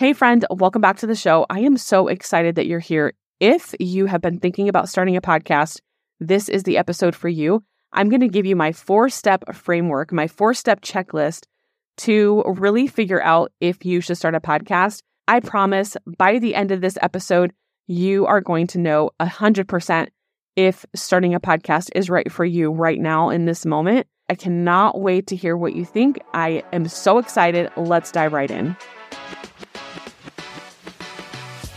Hey, friend, welcome back to the show. I am so excited that you're here. If you have been thinking about starting a podcast, this is the episode for you. I'm going to give you my four step framework, my four step checklist to really figure out if you should start a podcast. I promise by the end of this episode, you are going to know 100% if starting a podcast is right for you right now in this moment. I cannot wait to hear what you think. I am so excited. Let's dive right in.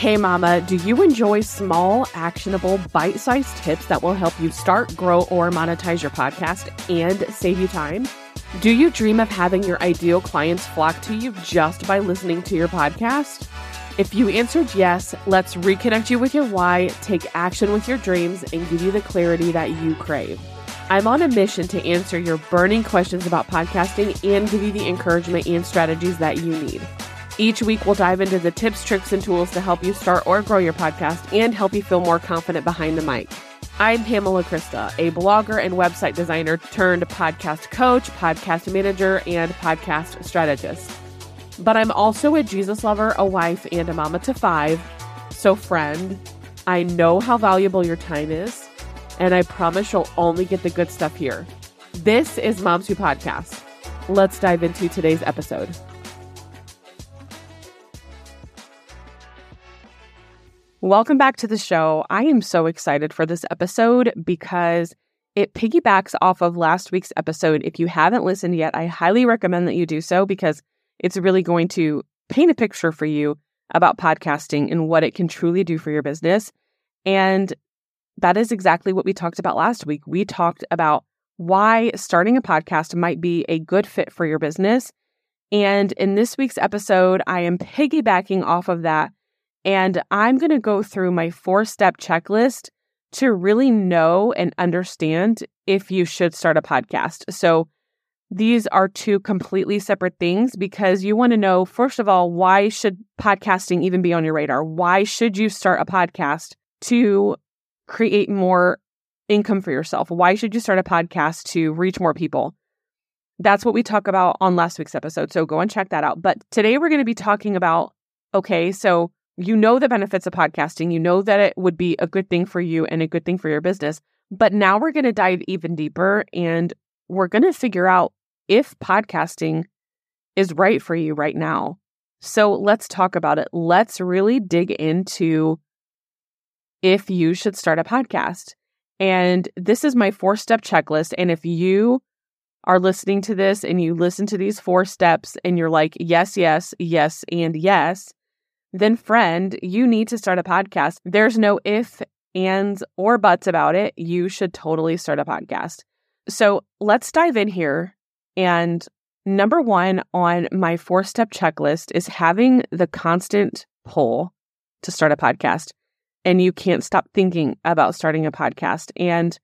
Hey, Mama, do you enjoy small, actionable, bite sized tips that will help you start, grow, or monetize your podcast and save you time? Do you dream of having your ideal clients flock to you just by listening to your podcast? If you answered yes, let's reconnect you with your why, take action with your dreams, and give you the clarity that you crave. I'm on a mission to answer your burning questions about podcasting and give you the encouragement and strategies that you need. Each week, we'll dive into the tips, tricks, and tools to help you start or grow your podcast and help you feel more confident behind the mic. I'm Pamela Krista, a blogger and website designer turned podcast coach, podcast manager, and podcast strategist. But I'm also a Jesus lover, a wife, and a mama to five. So, friend, I know how valuable your time is, and I promise you'll only get the good stuff here. This is Moms Who Podcast. Let's dive into today's episode. Welcome back to the show. I am so excited for this episode because it piggybacks off of last week's episode. If you haven't listened yet, I highly recommend that you do so because it's really going to paint a picture for you about podcasting and what it can truly do for your business. And that is exactly what we talked about last week. We talked about why starting a podcast might be a good fit for your business. And in this week's episode, I am piggybacking off of that and I'm going to go through my four step checklist to really know and understand if you should start a podcast. So, these are two completely separate things because you want to know, first of all, why should podcasting even be on your radar? Why should you start a podcast to create more income for yourself? Why should you start a podcast to reach more people? That's what we talk about on last week's episode. So go and check that out. But today we're going to be talking about okay, so you know the benefits of podcasting. You know that it would be a good thing for you and a good thing for your business. But now we're going to dive even deeper and we're going to figure out if podcasting is right for you right now. So let's talk about it. Let's really dig into if you should start a podcast. And this is my four step checklist. And if you are listening to this and you listen to these four steps and you're like, yes, yes, yes, and yes, then friend, you need to start a podcast. There's no if, ands, or buts about it. You should totally start a podcast. So let's dive in here. And number one on my four step checklist is having the constant pull to start a podcast. And you can't stop thinking about starting a podcast. And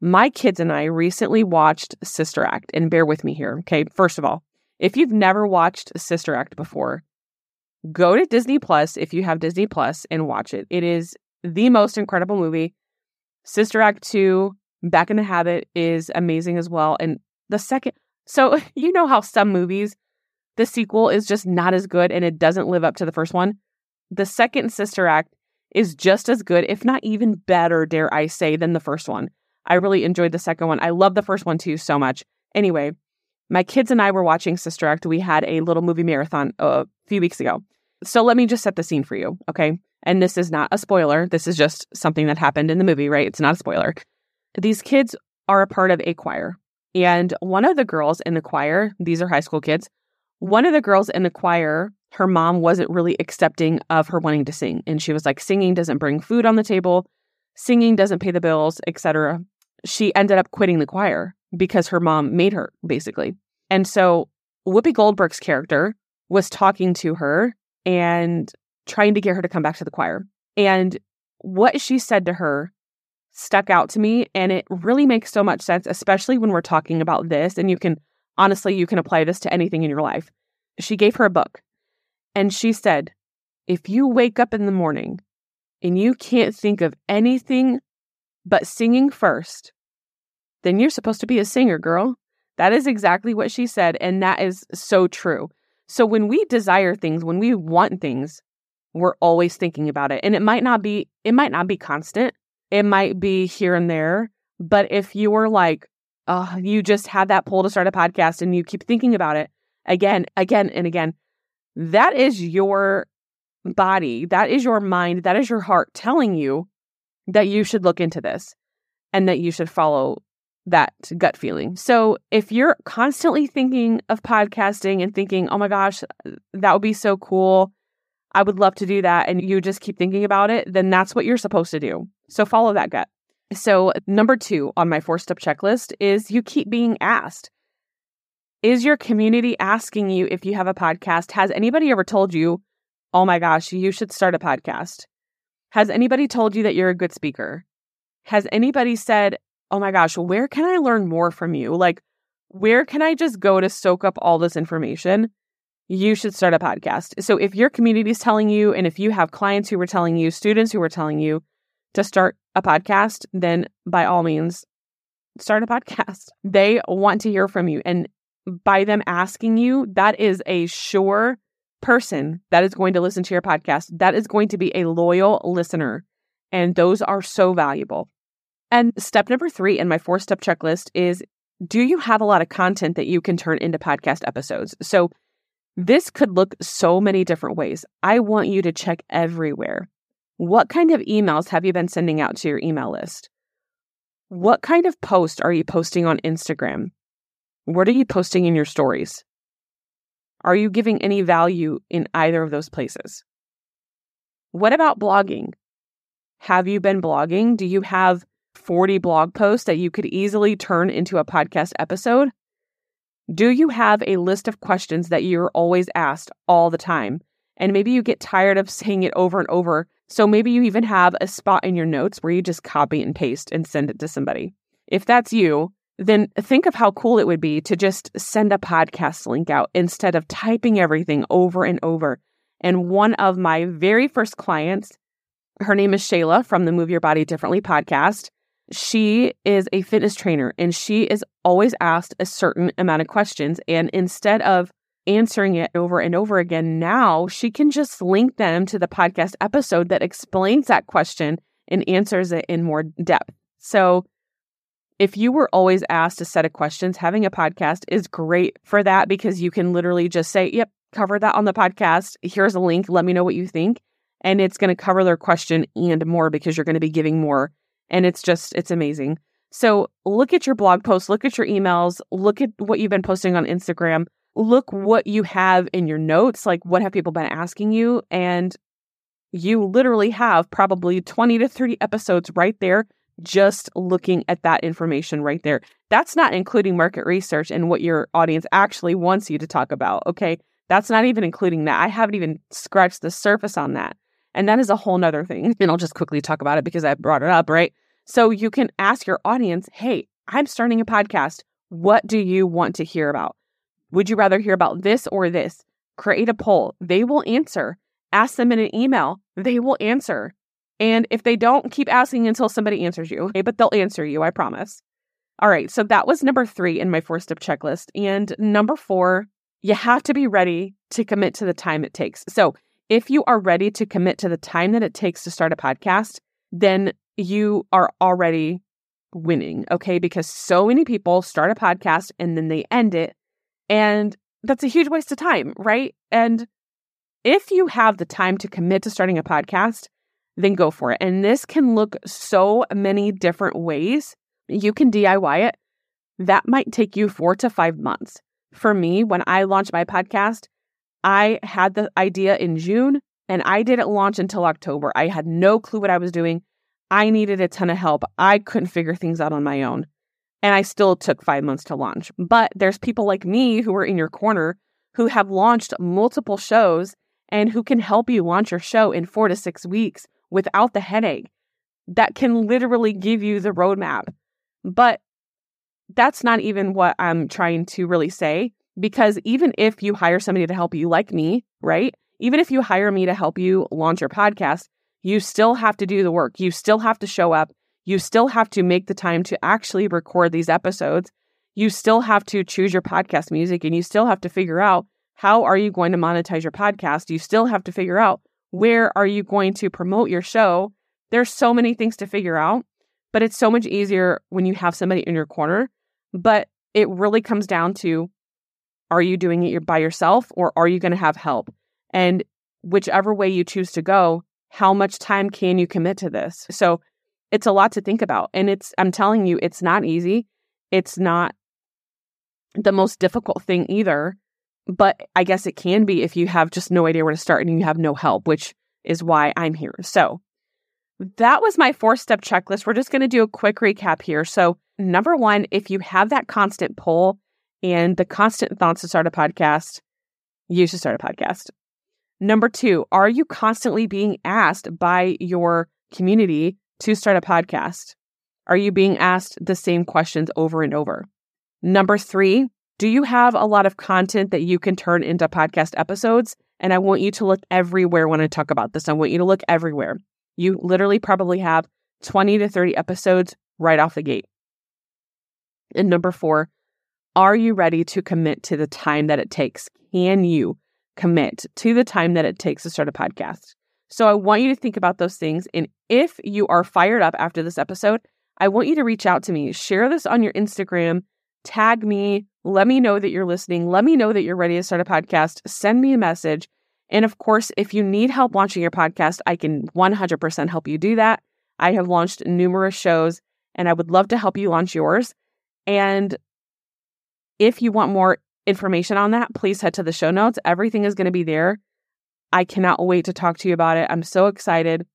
my kids and I recently watched Sister Act. And bear with me here. Okay. First of all, if you've never watched Sister Act before, go to Disney Plus if you have Disney Plus and watch it. It is the most incredible movie. Sister Act 2, Back in the Habit is amazing as well. And the second, so you know how some movies, the sequel is just not as good and it doesn't live up to the first one. The second Sister Act is just as good, if not even better, dare I say, than the first one. I really enjoyed the second one. I love the first one too so much. Anyway, my kids and I were watching Sister Act. We had a little movie marathon uh, a few weeks ago. So let me just set the scene for you, okay? And this is not a spoiler. This is just something that happened in the movie, right? It's not a spoiler. These kids are a part of a choir. And one of the girls in the choir, these are high school kids, one of the girls in the choir, her mom wasn't really accepting of her wanting to sing. And she was like, singing doesn't bring food on the table, singing doesn't pay the bills, etc. She ended up quitting the choir because her mom made her, basically. And so Whoopi Goldberg's character was talking to her and trying to get her to come back to the choir. And what she said to her stuck out to me. And it really makes so much sense, especially when we're talking about this. And you can honestly, you can apply this to anything in your life. She gave her a book and she said, if you wake up in the morning and you can't think of anything but singing first, then you're supposed to be a singer, girl. That is exactly what she said. And that is so true. So when we desire things, when we want things, we're always thinking about it. And it might not be it might not be constant. It might be here and there, but if you were like, oh, you just had that pull to start a podcast and you keep thinking about it again, again and again, that is your body, that is your mind, that is your heart telling you that you should look into this and that you should follow that gut feeling. So if you're constantly thinking of podcasting and thinking, oh my gosh, that would be so cool. I would love to do that. And you just keep thinking about it, then that's what you're supposed to do. So follow that gut. So, number two on my four step checklist is you keep being asked. Is your community asking you if you have a podcast? Has anybody ever told you, oh my gosh, you should start a podcast? Has anybody told you that you're a good speaker? Has anybody said, oh my gosh, where can I learn more from you? Like, where can I just go to soak up all this information? You should start a podcast. So, if your community is telling you, and if you have clients who were telling you, students who were telling you to start a podcast, then by all means, start a podcast. They want to hear from you. And by them asking you, that is a sure person that is going to listen to your podcast. That is going to be a loyal listener. And those are so valuable. And step number three in my four step checklist is do you have a lot of content that you can turn into podcast episodes? So this could look so many different ways. I want you to check everywhere. What kind of emails have you been sending out to your email list? What kind of post are you posting on Instagram? What are you posting in your stories? Are you giving any value in either of those places? What about blogging? Have you been blogging? Do you have 40 blog posts that you could easily turn into a podcast episode? Do you have a list of questions that you're always asked all the time? And maybe you get tired of saying it over and over. So maybe you even have a spot in your notes where you just copy and paste and send it to somebody. If that's you, then think of how cool it would be to just send a podcast link out instead of typing everything over and over. And one of my very first clients, her name is Shayla from the Move Your Body Differently podcast. She is a fitness trainer and she is always asked a certain amount of questions. And instead of answering it over and over again, now she can just link them to the podcast episode that explains that question and answers it in more depth. So, if you were always asked a set of questions, having a podcast is great for that because you can literally just say, Yep, cover that on the podcast. Here's a link. Let me know what you think. And it's going to cover their question and more because you're going to be giving more and it's just, it's amazing. So look at your blog posts, look at your emails, look at what you've been posting on Instagram, look what you have in your notes, like what have people been asking you. And you literally have probably 20 to 30 episodes right there just looking at that information right there. That's not including market research and what your audience actually wants you to talk about. Okay. That's not even including that. I haven't even scratched the surface on that. And that is a whole nother thing. And I'll just quickly talk about it because I brought it up, right? So you can ask your audience, hey, I'm starting a podcast. What do you want to hear about? Would you rather hear about this or this? Create a poll. They will answer. Ask them in an email. They will answer. And if they don't, keep asking until somebody answers you. Okay, but they'll answer you, I promise. All right, so that was number three in my four step checklist. And number four, you have to be ready to commit to the time it takes. So if you are ready to commit to the time that it takes to start a podcast, then you are already winning. Okay. Because so many people start a podcast and then they end it. And that's a huge waste of time, right? And if you have the time to commit to starting a podcast, then go for it. And this can look so many different ways. You can DIY it. That might take you four to five months. For me, when I launched my podcast, I had the idea in June and I didn't launch until October. I had no clue what I was doing. I needed a ton of help. I couldn't figure things out on my own. And I still took five months to launch. But there's people like me who are in your corner who have launched multiple shows and who can help you launch your show in four to six weeks without the headache that can literally give you the roadmap. But that's not even what I'm trying to really say. Because even if you hire somebody to help you, like me, right? Even if you hire me to help you launch your podcast, you still have to do the work. You still have to show up. You still have to make the time to actually record these episodes. You still have to choose your podcast music and you still have to figure out how are you going to monetize your podcast? You still have to figure out where are you going to promote your show? There's so many things to figure out, but it's so much easier when you have somebody in your corner. But it really comes down to are you doing it by yourself or are you going to have help? And whichever way you choose to go, how much time can you commit to this? So it's a lot to think about. And it's, I'm telling you, it's not easy. It's not the most difficult thing either. But I guess it can be if you have just no idea where to start and you have no help, which is why I'm here. So that was my four step checklist. We're just going to do a quick recap here. So, number one, if you have that constant pull and the constant thoughts to start a podcast, you should start a podcast. Number two, are you constantly being asked by your community to start a podcast? Are you being asked the same questions over and over? Number three, do you have a lot of content that you can turn into podcast episodes? And I want you to look everywhere when I talk about this. I want you to look everywhere. You literally probably have 20 to 30 episodes right off the gate. And number four, are you ready to commit to the time that it takes? Can you commit to the time that it takes to start a podcast? So I want you to think about those things. And if you are fired up after this episode, I want you to reach out to me. Share this on your Instagram, tag me, let me know that you're listening. Let me know that you're ready to start a podcast. Send me a message. And of course, if you need help launching your podcast, I can 100% help you do that. I have launched numerous shows and I would love to help you launch yours. And if you want more information on that, please head to the show notes. Everything is going to be there. I cannot wait to talk to you about it. I'm so excited.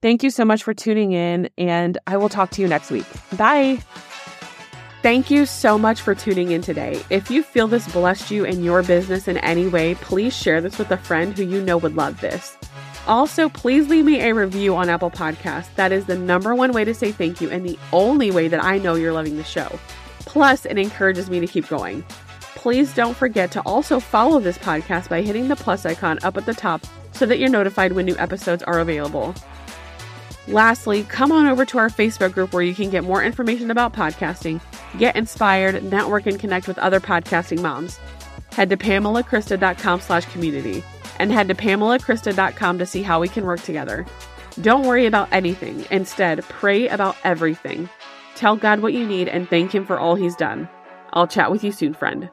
Thank you so much for tuning in, and I will talk to you next week. Bye. Thank you so much for tuning in today. If you feel this blessed you in your business in any way, please share this with a friend who you know would love this. Also, please leave me a review on Apple Podcasts. That is the number one way to say thank you and the only way that I know you're loving the show. Plus, it encourages me to keep going. Please don't forget to also follow this podcast by hitting the plus icon up at the top so that you're notified when new episodes are available. Lastly, come on over to our Facebook group where you can get more information about podcasting, get inspired, network, and connect with other podcasting moms. Head to PamelaKrista.com slash community and head to PamelaKrista.com to see how we can work together. Don't worry about anything. Instead, pray about everything. Tell God what you need and thank Him for all He's done. I'll chat with you soon, friend.